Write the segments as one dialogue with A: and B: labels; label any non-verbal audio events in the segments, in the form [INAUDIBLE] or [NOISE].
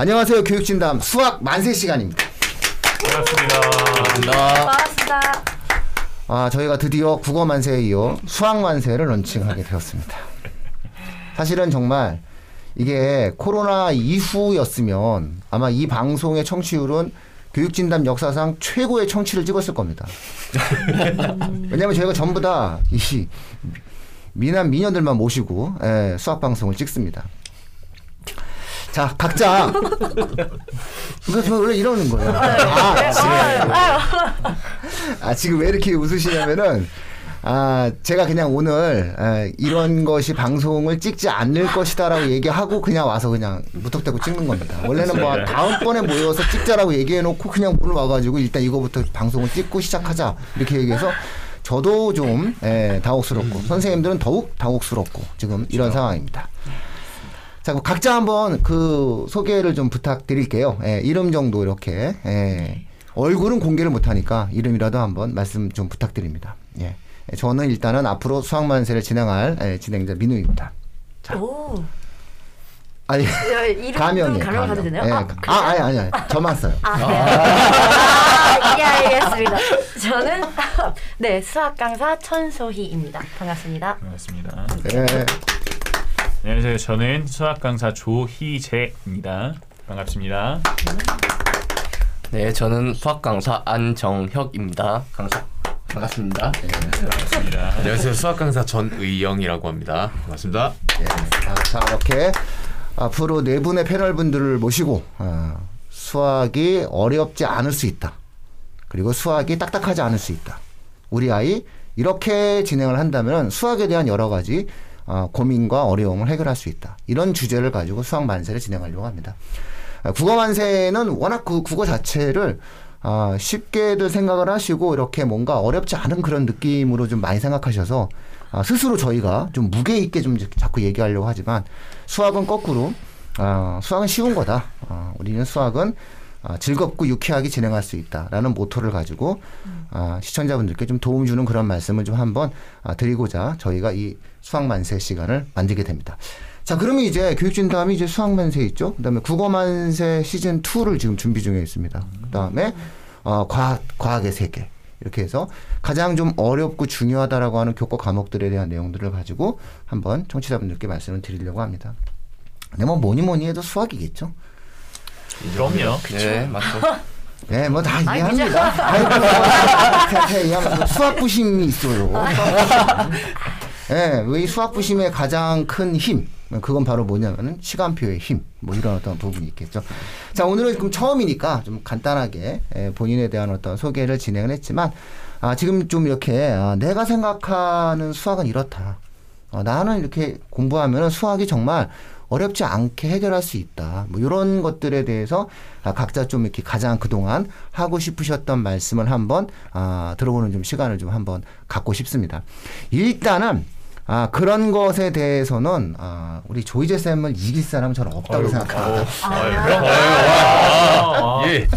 A: 안녕하세요. 교육진담 수학 만세 시간입니다.
B: 반갑습니다.
C: 반갑습니다.
A: 아, 저희가 드디어 국어 만세에 이어 수학 만세를 런칭하게 되었습니다. 사실은 정말 이게 코로나 이후였으면 아마 이 방송의 청취율은 교육진담 역사상 최고의 청취를 찍었을 겁니다. 왜냐하면 저희가 전부 다 이 미남 미녀들만 모시고 예, 수학 방송을 찍습니다. 자 각자. 이거 저 원래 이러는 거예요. 아, 지금, 아 지금 왜 이렇게 웃으시냐면은 아 제가 그냥 오늘 에, 이런 것이 방송을 찍지 않을 것이다라고 얘기하고 그냥 와서 그냥 무턱대고 찍는 겁니다. 원래는 뭐 다음번에 모여서 찍자라고 얘기해놓고 그냥 오늘 와가지고 일단 이거부터 방송을 찍고 시작하자. 이렇게 얘기해서 저도 좀 예, 당혹스럽고 선생님들은 더욱 당혹스럽고 지금 이런 상황입니다. 자, 그럼 각자 한번 그 소개를 좀 부탁드릴게요. 예, 이름 정도 이렇게 예, 얼굴은 공개를 못하니까 이름이라도 한번 말씀 좀 부탁드립니다. 예, 저는 일단은 앞으로 수학만세를 진행할 예, 진행자 민우입니다.
C: 오.
A: 아니 [LAUGHS] 가명이에요.
C: 가명 가도 되나요?
A: 예,
C: 아,
A: 아, 아니 아니 아니 저만 써요.
C: 아, 네. 아, 예, 알겠습니다. 저는 [LAUGHS] 네 수학 강사 천소희입니다. 반갑습니다.
B: 반갑습니다.
A: 예,
B: 안녕하세요. 저는 수학 강사 조희재입니다. 반갑습니다.
D: 네, 저는 수학 강사 안정혁입니다. 강사 반갑습니다.
B: 반갑습니다.
E: 안녕하세요. 수학 강사 전의영이라고 합니다. 반갑습니다.
A: 예. 아, 자 이렇게 앞으로 네 분의 패널 분들을 모시고 어, 수학이 어렵지 않을 수 있다. 그리고 수학이 딱딱하지 않을 수 있다. 우리 아이 이렇게 진행을 한다면 수학에 대한 여러 가지 어, 고민과 어려움을 해결할 수 있다. 이런 주제를 가지고 수학 만세를 진행하려고 합니다. 아, 국어 만세는 워낙 그 국어 자체를 아, 쉽게들 생각을 하시고 이렇게 뭔가 어렵지 않은 그런 느낌으로 좀 많이 생각하셔서 아, 스스로 저희가 좀 무게 있게 좀 자꾸 얘기하려고 하지만 수학은 거꾸로 아, 수학은 쉬운 거다. 아, 우리는 수학은 아, 즐겁고 유쾌하게 진행할 수 있다라는 모토를 가지고 아, 시청자분들께 좀 도움 주는 그런 말씀을 좀 한번 아, 드리고자 저희가 이 수학 만세 시간을 만들게 됩니다. 자, 그러면 이제 교육진 다음에 이제 수학 만세 있죠. 그다음에 국어 만세 시즌 2를 지금 준비 중에 있습니다. 그다음에 어, 과학 과학의 세계 이렇게 해서 가장 좀 어렵고 중요하다라고 하는 교과 과목들에 대한 내용들을 가지고 한번 청취자분들께 말씀을 드리려고 합니다. 근데 뭐 뭐니 뭐니 해도 수학이겠죠.
B: 그럼요.
D: 네, 맞죠. [LAUGHS]
A: 네, 뭐다
C: 아이,
A: 이해합니다. 아이고. 수학 부심이 있어요. 예, 네, 이 수학 부심의 가장 큰 힘, 그건 바로 뭐냐면은 시간표의 힘, 뭐 이런 어떤 부분이 있겠죠. 자, 오늘은 그럼 처음이니까 좀 간단하게 예, 본인에 대한 어떤 소개를 진행을 했지만, 아, 지금 좀 이렇게 아, 내가 생각하는 수학은 이렇다. 어, 나는 이렇게 공부하면 수학이 정말 어렵지 않게 해결할 수 있다. 뭐 이런 것들에 대해서 아, 각자 좀 이렇게 가장 그동안 하고 싶으셨던 말씀을 한번 아, 들어보는 좀 시간을 좀 한번 갖고 싶습니다. 일단은 아, 그런 것에 대해서는 아, 우리 조이제 쌤을 이길 사람은 저는 없다고 생각합니다.
B: 아유, 그런 거예요.
E: 예.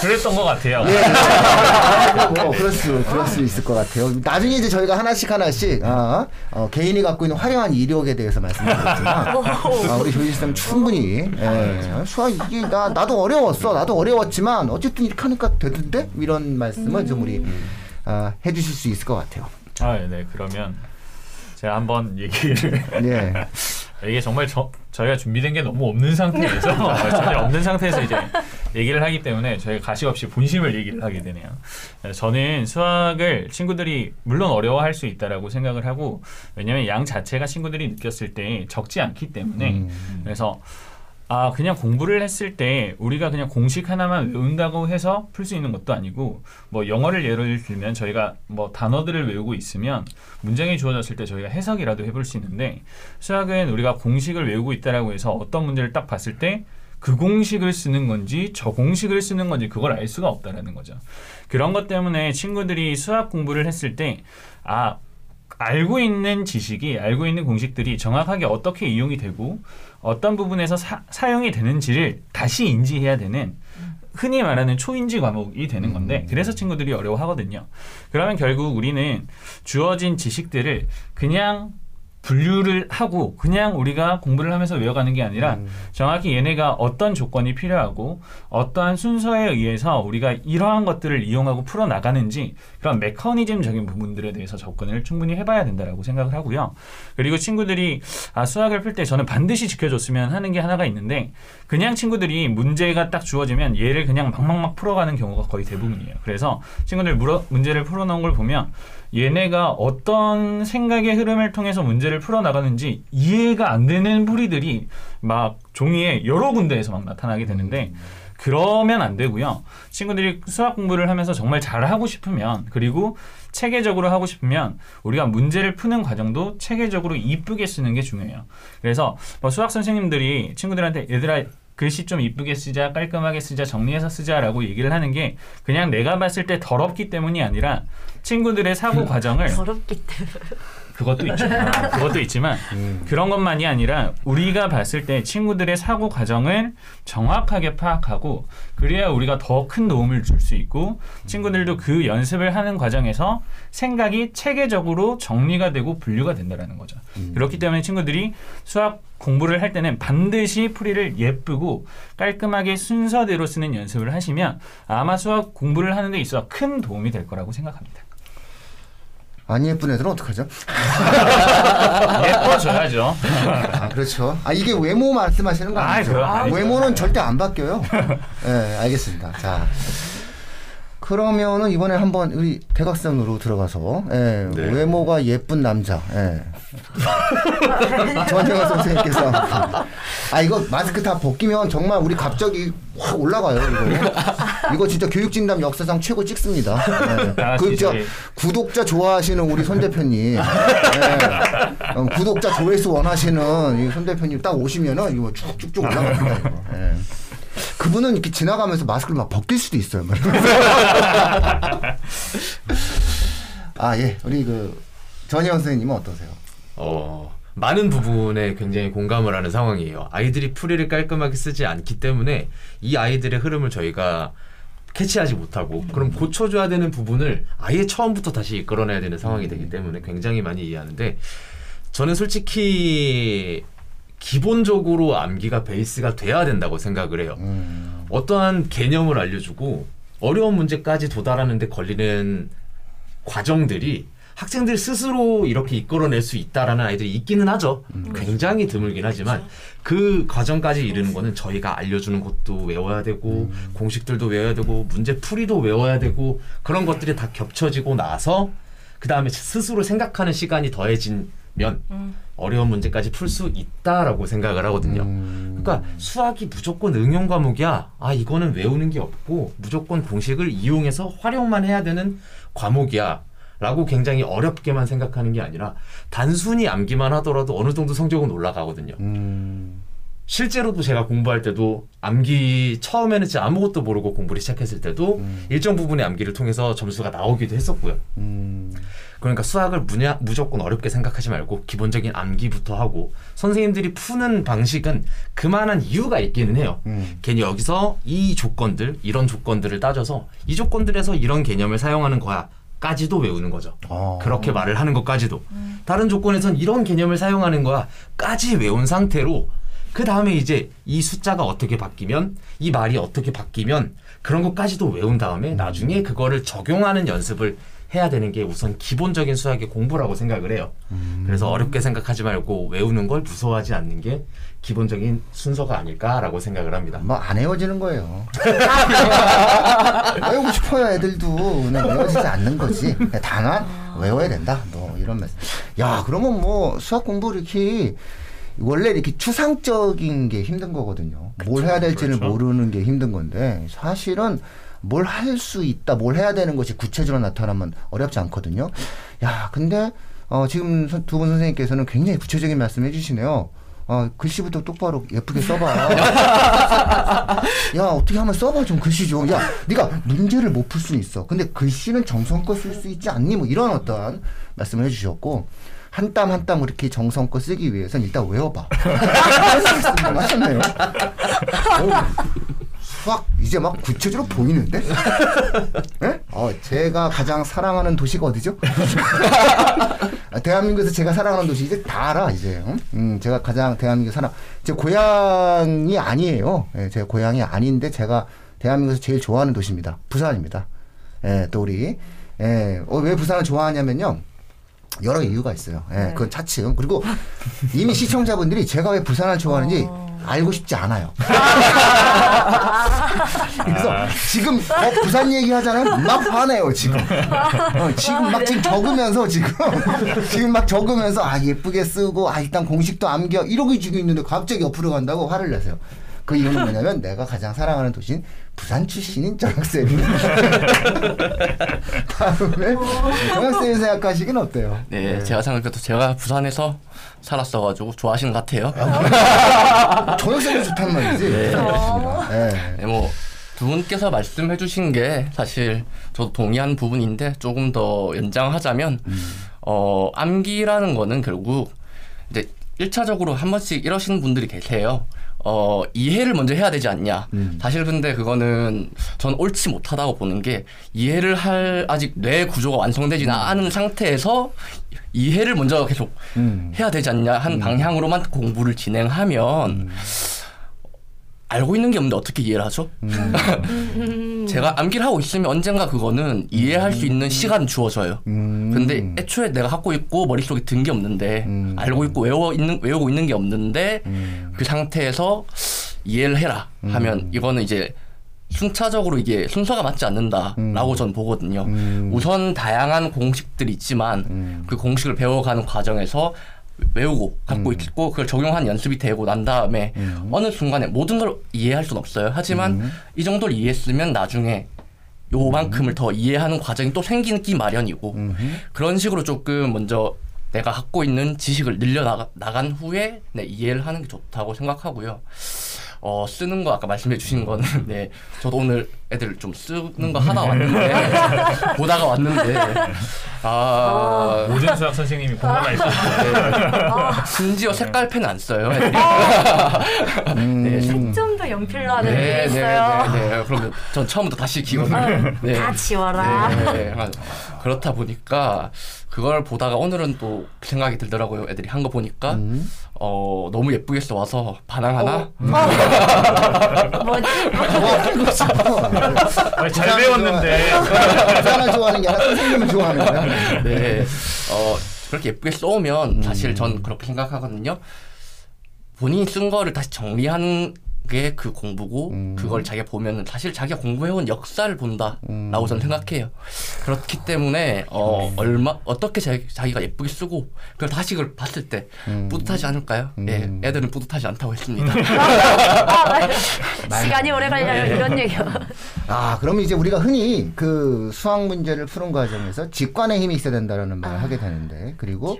B: 그랬던 것 같아요.
A: 예. 뭐 그럴 수 그럴 수 있을 것 같아요. 나중에 이제 저희가 하나씩 하나씩 아, 어, 개인이 갖고 있는 화려한 이력에 대해서 말씀드렸지만 [LAUGHS] 아, 우리 조이제 쌤 충분히 예, 수학 이게 나 나도 어려웠어. 나도 어려웠지만 어쨌든 이렇게 하니까 되던데 이런 말씀을 좀 우리 아, 해주실 수 있을 것 같아요.
B: 아, 네. 그러면 제가 한번 얘기를
A: 예. [LAUGHS]
B: 이게 정말 저, 저희가 준비된 게 너무 없는 상태에서 [LAUGHS] 전혀 없는 상태에서 이제 얘기를 하기 때문에 저희가 가식 없이 본심을 얘기를 하게 되네요. 저는 수학을 친구들이 물론 어려워할 수 있다라고 생각을 하고 왜냐하면 양 자체가 친구들이 느꼈을 때 적지 않기 때문에
A: 음.
B: 그래서 아 그냥 공부를 했을 때 우리가 그냥 공식 하나만 외운다고 해서 풀 수 있는 것도 아니고 뭐 영어를 예를 들면 저희가 뭐 단어들을 외우고 있으면 문장이 주어졌을 때 저희가 해석이라도 해볼 수 있는데 수학은 우리가 공식을 외우고 있다라고 해서 어떤 문제를 딱 봤을 때 그 공식을 쓰는 건지 저 공식을 쓰는 건지 그걸 알 수가 없다라는 거죠. 그런 것 때문에 친구들이 수학 공부를 했을 때 아 알고 있는 지식이 알고 있는 공식들이 정확하게 어떻게 이용이 되고 어떤 부분에서 사, 사용이 되는지를 다시 인지해야 되는 흔히 말하는 초인지 과목이 되는 건데 그래서 친구들이 어려워하거든요. 그러면 결국 우리는 주어진 지식들을 그냥 분류를 하고 그냥 우리가 공부를 하면서 외워가는 게 아니라 정확히 얘네가 어떤 조건이 필요하고 어떠한 순서에 의해서 우리가 이러한 것들을 이용하고 풀어 나가는지 그런 메커니즘적인 부분들에 대해서 접근을 충분히 해봐야 된다라고 생각을 하고요. 그리고 친구들이 아, 수학을 풀 때 저는 반드시 지켜줬으면 하는 게 하나가 있는데 그냥 친구들이 문제가 딱 주어지면 얘를 그냥 막막막 풀어가는 경우가 거의 대부분이에요. 그래서 친구들 물어, 문제를 풀어놓은 걸 보면 얘네가 어떤 생각의 흐름을 통해서 문제를 풀어나가는지 이해가 안 되는 풀이들이 막 종이에 여러 군데에서 막 나타나게 되는데 그러면 안 되고요. 친구들이 수학 공부를 하면서 정말 잘하고 싶으면 그리고 체계적으로 하고 싶으면 우리가 문제를 푸는 과정도 체계적으로 이쁘게 쓰는 게 중요해요. 그래서 뭐 수학 선생님들이 친구들한테 얘들아 글씨 좀 이쁘게 쓰자, 깔끔하게 쓰자, 정리해서 쓰자라고 얘기를 하는 게 그냥 내가 봤을 때 더럽기 때문이 아니라 친구들의 사고 과정을
C: 더럽기 때문에.
B: 그것도 있죠. 그것도 있지만 [LAUGHS] 그런 것만이 아니라 우리가 봤을 때 친구들의 사고 과정을 정확하게 파악하고 그래야 우리가 더 큰 도움을 줄 수 있고 친구들도 그 연습을 하는 과정에서 생각이 체계적으로 정리가 되고 분류가 된다라는 거죠. 그렇기 때문에 친구들이 수학 공부를 할 때는 반드시 풀이를 예쁘고 깔끔하게 순서대로 쓰는 연습을 하시면 아마 수학 공부를 하는 데 있어 큰 도움이 될 거라고 생각합니다.
A: 안 예쁜 애들은 어떡하죠? [LAUGHS]
B: 예뻐져야죠.
A: 아, 그렇죠. 아, 이게 외모 말씀하시는 거 아니죠?
B: 아니죠.
A: 외모는 절대 안 바뀌어요. [LAUGHS] 예, 알겠습니다. 자. 그러면은 이번에 한번 우리 대각선으로 들어가서 예,
E: 네.
A: 외모가 예쁜 남자 예. [LAUGHS] 전영환 선생님께서 아 이거 마스크 다 벗기면 정말 우리 갑자기 확 올라가요 이거 이거 진짜 교육진담 역사상 최고 찍습니다 예.
B: 다
A: 그,
B: 저희-
A: 구독자 좋아하시는 우리 손 대표님 예. 어, 구독자 조회수 원하시는 이 손 대표님 딱 오시면은 이거 쭉쭉쭉 올라갑니다 이거 예. 그분은 이렇게 지나가면서 마스크를 막 벗길 수도 있어요. [LAUGHS] 아, 예. 우리 그 전희영 선생님은 어떠세요?
E: 어, 많은 부분에 굉장히 공감을 하는 상황이에요. 아이들이 풀이를 깔끔하게 쓰지 않기 때문에 이 아이들의 흐름을 저희가 캐치하지 못하고 그럼 고쳐줘야 되는 부분을 아예 처음부터 다시 이끌어내야 되는 상황이 되기 때문에 굉장히 많이 이해하는데 저는 솔직히 기본적으로 암기가 베이스가 돼야 된다고 생각을 해요.
A: 음,
E: 어떠한 개념을 알려주고 어려운 문제까지 도달하는데 걸리는 과정들이 학생들 스스로 이렇게 이끌어낼 수 있다라는 아이들이 있기는 하죠. 굉장히 드물긴 하지만 그 과정까지 이르는 거는 저희가 알려주는 것도 외워야 되고 공식들도 외워야 되고 문제 풀이도 외워야 되고 그런 것들이 다 겹쳐지고 나서 그 다음에 스스로 생각하는 시간이 더해지 면 어려운 문제까지 풀 수 있다라고 생각을 하거든요. 그러니까 수학이 무조건 응용 과목이야. 아 이거는 외우는 게 없고 무조건 공식을 이용해서 활용만 해야 되는 과목이야. 라고 굉장히 어렵게만 생각하는 게 아니라 단순히 암기만 하더라도 어느 정도 성적은 올라가거든요.
A: 음,
E: 실제로도 제가 공부할 때도 암기 처음에는 진짜 아무것도 모르고 공부를 시작했을 때도 일정 부분의 암기를 통해서 점수가 나오기도 했었고요.
A: 음,
E: 그러니까 수학을 무냐, 무조건 어렵게 생각하지 말고 기본적인 암기부터 하고 선생님들이 푸는 방식은 그만한 이유가 있기는 해요.
A: 음.
E: 괜히 여기서 이 조건들, 이런 조건들을 따져서 이 조건들에서 이런 개념을 사용하는 거야. 까지도 외우는 거죠.
A: 어.
E: 그렇게 말을 하는 것까지도. 다른 조건에선 이런 개념을 사용하는 거야. 까지 외운 상태로 그 다음에 이제 이 숫자가 어떻게 바뀌면 이 말이 어떻게 바뀌면 그런 것까지도 외운 다음에 나중에 그거를 적용하는 연습을 해야 되는 게 우선 기본적인 수학의 공부라고 생각을 해요. 그래서 어렵게 생각하지 말고 외우는 걸 무서워하지 않는 게 기본적인 순서가 아닐까라고 생각을 합니다.
A: 뭐 안 헤어지는 거예요. [LAUGHS] 외우고 싶어요, 애들도. 그냥 외워지지 않는 거지. 다만 외워야 된다. 뭐 이런 말씀. 야, 그러면 뭐 수학 공부 이렇게 원래 이렇게 추상적인 게 힘든 거거든요. 뭘 해야 될지를
B: 그렇죠.
A: 모르는 게 힘든 건데 사실은 뭘 할 수 있다, 뭘 해야 되는 것이 구체적으로 나타나면 어렵지 않거든요. 야, 근데 어, 지금 두 분 선생님께서는 굉장히 구체적인 말씀 해주시네요. 어, 글씨부터 똑바로 예쁘게 써봐. [LAUGHS] 야 어떻게 한번 써봐 좀 글씨 좀. 야 네가 문제를 못 풀 수는 있어. 근데 글씨는 정성껏 쓸 수 있지 않니? 뭐 이런 어떤 말씀을 해주셨고 한 땀 한땀 그렇게 정성껏 쓰기 위해선 일단 외워봐. [LAUGHS] 하셨네요. 수학 이제 막 구체적으로 보이는데? 예? 어, 제가 가장 사랑하는 도시가 어디죠? [LAUGHS] 아, 대한민국에서 제가 사랑하는 도시 이제 다 알아 이제. 응? 음, 제가 가장 대한민국 사랑. 제 고향이 아니에요. 예, 제 고향이 아닌데 제가 대한민국에서 제일 좋아하는 도시입니다. 부산입니다. 예, 또 우리 예, 어, 왜 부산을 좋아하냐면요. 여러 이유가 있어요. 예, 그건 차츰. 그리고 이미 시청자분들이 제가 왜 부산을 좋아하는지 알고 싶지 않아요. [LAUGHS] 그래서 지금 어, 부산 얘기 하잖아요. 막 화내요, 지금. 어, 지금 막 지금 적으면서 지금 [LAUGHS] 지금 막 적으면서 아 예쁘게 쓰고 아 일단 공식도 암겨 이러고 지금 있는데 갑자기 옆으로 간다고 화를 내세요. 그 이유는 뭐냐면 내가 가장 사랑하는 도시는 부산 출신인 정학생입니다. [LAUGHS] 다음에 정학생이 생각하시긴 어때요?
D: 네, 제가 생각해도 제가 부산에서 살았어가지고 좋아하시는 것 같아요.
A: 정학생이 좋단 말이지. 그렇습니다. 네.
D: 네, 뭐, 두 분께서 말씀해 주신 게 사실 저도 동의하는 부분인데 조금 더 연장하자면, 어, 암기라는 거는 결국 이제 1차적으로 한 번씩 이러시는 분들이 계세요. 어, 이해를 먼저 해야 되지 않냐. 사실 근데 그거는 전 옳지 못하다고 보는 게 이해를 할 아직 뇌 구조가 완성되지 않은 상태에서 이해를 먼저 계속
A: 음.
D: 해야 되지 않냐 한 방향으로만 공부를 진행하면 알고 있는 게 없는데 어떻게 이해를 하죠? [LAUGHS] 제가 암기를 하고 있으면 언젠가 그거는 이해할 수 있는 시간 주어져요.
A: 음.
D: 근데 애초에 내가 갖고 있고 머릿속에 든 게 없는데
A: 음.
D: 알고 있고 외워 있는 외우고 있는 게 없는데
A: 음.
D: 그 상태에서 이해를 해라 하면 이거는 이제 순차적으로 이게 순서가 맞지 않는다라고 전 보거든요.
A: 음.
D: 우선 다양한 공식들이 있지만
A: 음.
D: 그 공식을 배워가는 과정에서 외우고 갖고
A: 음.
D: 있고 그걸 적용한 연습이 되고 난 다음에 어느 순간에 모든 걸 이해할 수는 없어요. 하지만
A: 음.
D: 이 정도를 이해했으면 나중에 요만큼을 더 이해하는 과정이 또 생기기 마련이고
A: 음.
D: 그런 식으로 조금 먼저 내가 갖고 있는 지식을 늘려 나간 후에 네, 이해를 하는 게 좋다고 생각하고요. 어, 쓰는 거 아까 말씀해 주신 거는 [LAUGHS] 네 저도 오늘 애들 좀 쓰는 거 하다 왔는데 [LAUGHS] 보다가 왔는데 아
B: 모든 수학 선생님이 공감할 수 있어요.
D: 심지어 색깔 펜 안 써요. [LAUGHS]
A: 음.
D: 네,
C: 색점도 연필로 하는 게
D: 네, 네,
C: 있어요.
D: 네, 네. 그러면 전 처음부터 다시 익히거든요. 네.
C: 다 지워라.
D: 네, 네. 그렇다 보니까 그걸 보다가 오늘은 또 생각이 들더라고요. 애들이 한 거 보니까
A: 음.
D: 어 너무 예쁘게 써와서 반항하나?
C: 어. [LAUGHS] 뭐지?
B: 아, 잘 배웠는데.
A: 부산을 좋아하는 게 아니라 선생님을 좋아하는 거야.
D: 네. 어 그렇게 예쁘게 써오면 사실 전 그렇게 생각하거든요. 본인이 쓴 거를 다시 정리하는 게 그 공부고
A: 음.
D: 그걸 자기가 보면은 사실 자기가 공부해온 역사를 본다라고
A: 음.
D: 저는 생각해요. 그렇기 때문에 어 얼마 어떻게 자기, 자기 가 예쁘게 쓰고 그걸 다시 그걸 봤을 때
A: 음.
D: 뿌듯하지 않을까요?
A: 음.
D: 예, 애들은 뿌듯하지 않다고 했습니다. [LAUGHS]
C: 시간이 오래 걸려요 이런 얘기요.
A: 아, 그러면 이제 우리가 흔히 그 수학 문제를 푸는 과정에서 직관의 힘이 있어야 된다라는 말을 하게 되는데, 그리고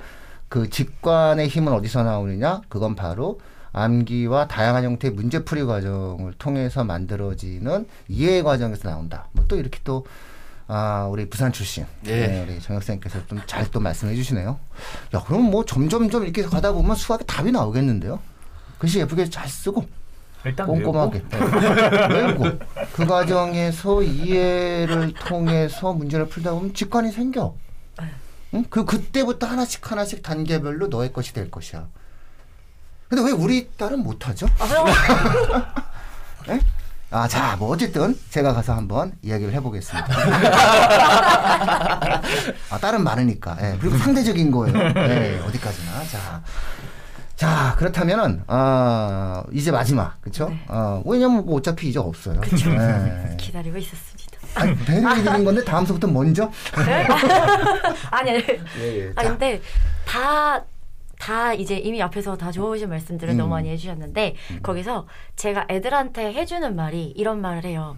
A: 그 직관의 힘은 어디서 나오느냐? 그건 바로 암기와 다양한 형태의 문제풀이 과정을 통해서 만들어지는 이해 과정에서 나온다. 뭐 또 이렇게 또 아, 우리 부산 출신.
D: 네.
A: 네, 우리 정혁생께서 좀 잘 또 말씀해 주시네요. 야, 그럼 뭐 점점점 이렇게 가다 보면 수학에 답이 나오겠는데요? 글씨 예쁘게 잘 쓰고
B: 일단
A: 꼼꼼하게 외우고 그 과정에서 이해를 통해서 문제를 풀다 보면 직관이 생겨. 응? 그 그때부터 하나씩 하나씩 단계별로 너의 것이 될 것이야. 근데 왜 우리 딸은 못하죠? 예? [LAUGHS] 아, 자, 뭐 어쨌든 제가 가서 한번 이야기를 해보겠습니다. [LAUGHS] 아, 딸은 많으니까. 예, 그리고 상대적인 거예요. 예, 어디까지나. 자, 자 그렇다면은 아 이제 마지막 그렇죠? 어, 왜냐면 뭐 어차피 이제 없어요. 예.
C: 기다리고 있었습니다.
A: 아니, 배려해 드린 [LAUGHS] 건데 다음서부터 먼저.
C: 아니 아니.
A: 예, 예.
C: 아
A: 자,
C: 근데 다. 다 이제 이미 앞에서 다 좋으신 말씀들을
A: 음.
C: 너무 많이 해주셨는데 거기서 제가 애들한테 해주는 말이 이런 말을 해요.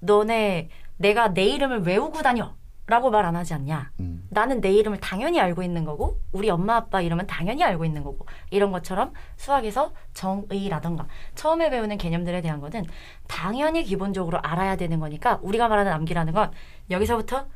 C: 너네 내가 내 이름을 외우고 다녀. 라고 말 안 하지 않냐.
A: 음.
C: 나는 내 이름을 당연히 알고 있는 거고 우리 엄마 아빠 이름은 당연히 알고 있는 거고 이런 것처럼 수학에서 정의라던가 처음에 배우는 개념들에 대한 거는 당연히 기본적으로 알아야 되는 거니까 우리가 말하는 암기라는 건 여기서부터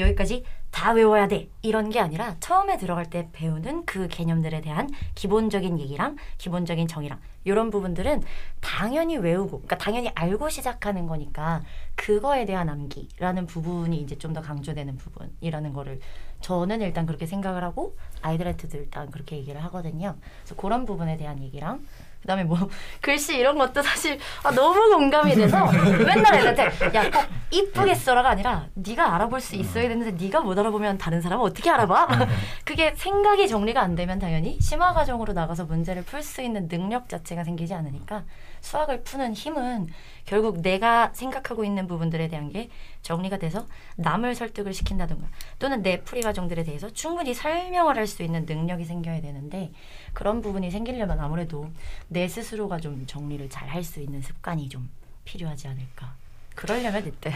C: 여기까지 다 외워야 돼 이런 게 아니라 처음에 들어갈 때 배우는 그 개념들에 대한 기본적인 얘기랑 기본적인 정의랑 이런 부분들은 당연히 외우고 그러니까 당연히 알고 시작하는 거니까 그거에 대한 암기라는 부분이 이제 좀 더 강조되는 부분이라는 거를 저는 일단 그렇게 생각을 하고 아이들한테도 일단 그렇게 얘기를 하거든요. 그래서 그런 부분에 대한 얘기랑 그다음에 뭐 [LAUGHS] 글씨 이런 것도 사실 아, 너무 공감이 돼서 맨날 애들한테 야 꼭 이쁘게 써라가 아니라 네가 알아볼 수 있어야 되는데 네가 못 알아보면 다른 사람은 어떻게 알아봐? [LAUGHS] 그게 생각이 정리가 안 되면 당연히 심화 과정으로 나가서 문제를 풀 수 있는 능력 자체가 생기지 않으니까 수학을 푸는 힘은 결국 내가 생각하고 있는 부분들에 대한 게 정리가 돼서 남을 설득을 시킨다든가 또는 내 풀이 과정들에 대해서 충분히 설명을 할 수 있는 능력이 생겨야 되는데 그런 부분이 생기려면 아무래도 내 스스로가 좀 정리를 잘 할 수 있는 습관이 좀 필요하지 않을까. 그러려면 일단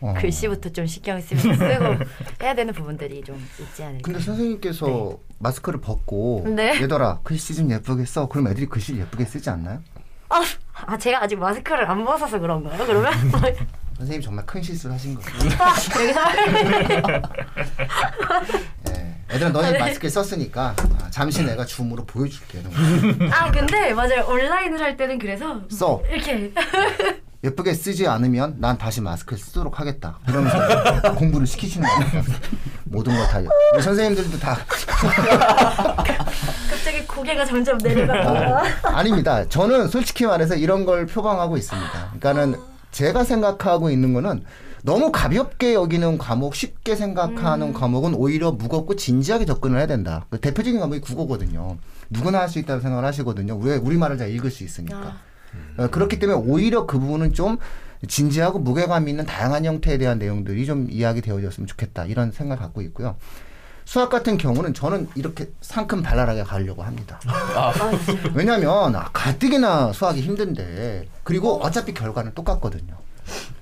A: 어. [LAUGHS]
C: 글씨부터 좀 신경 쓰면서 쓰고 해야 되는 부분들이 좀 있지 않을까.
A: 근데 선생님께서 마스크를 벗고
C: 네.
A: 얘들아 글씨 좀 예쁘게 써. 그럼 애들이 글씨 예쁘게 쓰지 않나요?
C: 아, 아 제가 아직 마스크를 안 벗어서 그런가요? 그러면 [LAUGHS]
A: 선생님 정말 큰 실수를 하신 거예요.
C: 여기서
A: 예. [LAUGHS] 애들아 너네 마스크 썼으니까 아, 잠시 내가 줌으로 보여줄게. [LAUGHS]
C: 아 근데 맞아요 온라인을 할 때는 그래서
A: 써.
C: 이렇게
A: 예쁘게 쓰지 않으면 난 다시 마스크를 쓰도록 하겠다. 이러면서 [LAUGHS] 공부를 시키시는 거예요. 모든 걸 다. 선생님들도 다 [LAUGHS]
C: 갑자기 고개가 점점 내려가다가
A: 아닙니다. 저는 솔직히 말해서 이런 걸 표방하고 있습니다. 그러니까는 제가 생각하고 있는 거는 너무 가볍게 여기는 과목, 쉽게 생각하는 과목은 오히려 무겁고 진지하게 접근을 해야 된다. 그 대표적인 과목이 국어거든요. 누구나 할 수 있다고 생각을 하시거든요. 왜 우리말을 잘 읽을 수 있으니까. 어, 그렇기 때문에 오히려 그 부분은 좀 진지하고 무게감 있는 다양한 형태에 대한 내용들이 좀 이야기 되어졌으면 좋겠다. 이런 생각을 갖고 있고요. 수학 같은 경우는 저는 이렇게 상큼 발랄하게 가려고 합니다. [LAUGHS] 왜냐하면 아, 가뜩이나 수학이 힘든데 그리고 어차피 결과는 똑같거든요.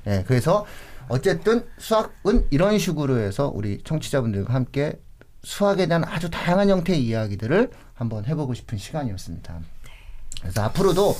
A: 예, 그래서 어쨌든 수학은 이런 식으로 해서 우리 청취자분들과 함께 수학에 대한 아주 다양한 형태의 이야기들을 한번 해보고 싶은 시간이었습니다. 그래서 앞으로도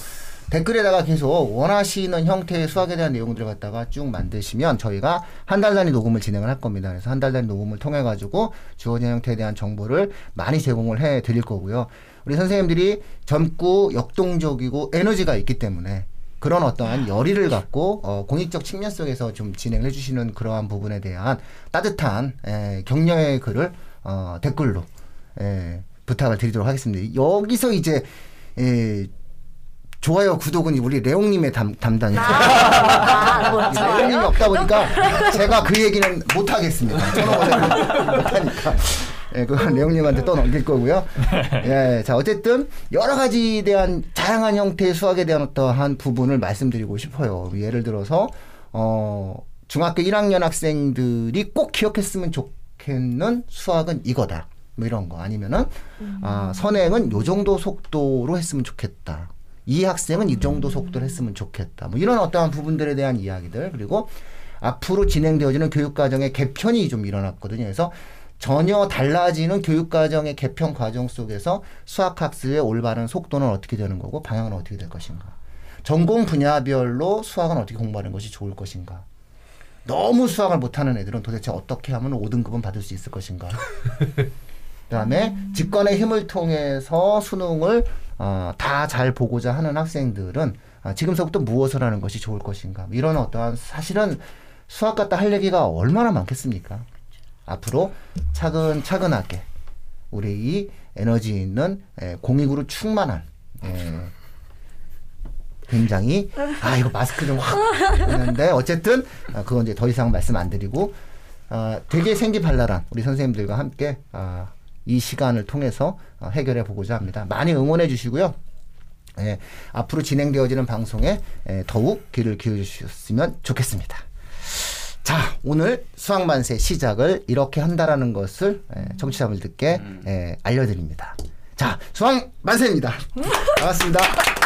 A: 댓글에다가 계속 원하시는 형태의 수학에 대한 내용들을 갖다가 쭉 만드시면 저희가 한 달 단위 녹음을 진행을 할 겁니다. 그래서 한 달 단위 녹음을 통해 가지고 주어진 형태에 대한 정보를 많이 제공을 해 드릴 거고요. 우리 선생님들이 젊고 역동적이고 에너지가 있기 때문에 그런 어떠한 열의를 갖고 어, 공익적 측면 속에서 좀 진행을 해주시는 그러한 부분에 대한 따뜻한 에, 격려의 글을 어, 댓글로 에, 부탁을 드리도록 하겠습니다. 여기서 이제 에, 좋아요, 구독은 우리 레옹님의 담, 담당이에요.
C: 아, 뭐
A: 레옹님이? 없다 보니까 제가 그 얘기는 못 하겠습니다. 저는 원래 못 하니까. 예, 그건 레옹님한테 또 넘길 거고요. 예, 자, 어쨌든 여러 가지에 대한 다양한 형태의 수학에 대한 어떠한 부분을 말씀드리고 싶어요. 예를 들어서, 어, 중학교 1학년 학생들이 꼭 기억했으면 좋겠는 수학은 이거다. 뭐 이런 거. 아니면은, 아, 선행은 요 정도 속도로 했으면 좋겠다. 이 학생은 이 정도 속도로 했으면 좋겠다. 뭐 이런 어떠한 부분들에 대한 이야기들. 그리고 앞으로 진행되어지는 교육과정의 개편이 좀 일어났거든요. 그래서 전혀 달라지는 교육과정의 개편 과정 속에서 수학학습의 올바른 속도는 어떻게 되는 거고 방향은 어떻게 될 것인가. 전공 분야별로 수학은 어떻게 공부하는 것이 좋을 것인가. 너무 수학을 못하는 애들은 도대체 어떻게 하면 5등급은 받을 수 있을 것인가. [LAUGHS] 그다음에 직관의 힘을 통해서 수능을 어, 다 잘 보고자 하는 학생들은 아, 지금서부터 무엇을 하는 것이 좋을 것인가. 이런 어떠한 사실은 수학 갖다 할 얘기가 얼마나 많겠습니까? 앞으로 차근차근하게 우리 이 에너지 있는 에, 공익으로 충만한 에, 굉장히 아 이거 마스크 좀 확 했는데 어쨌든 아, 그건 이제 더 이상 말씀 안 드리고 아, 되게 생기발랄한 우리 선생님들과 함께 아, 이 시간을 통해서 어, 해결해 보고자 합니다. 많이 응원해 주시고요. 예, 앞으로 진행되어지는 방송에 예, 더욱 귀를 기울여 주셨으면 좋겠습니다. 자, 오늘 수학만세 시작을 이렇게 한다라는 것을 예, 청취자분들께 예, 알려드립니다. 자, 수학만세입니다. [LAUGHS] 반갑습니다.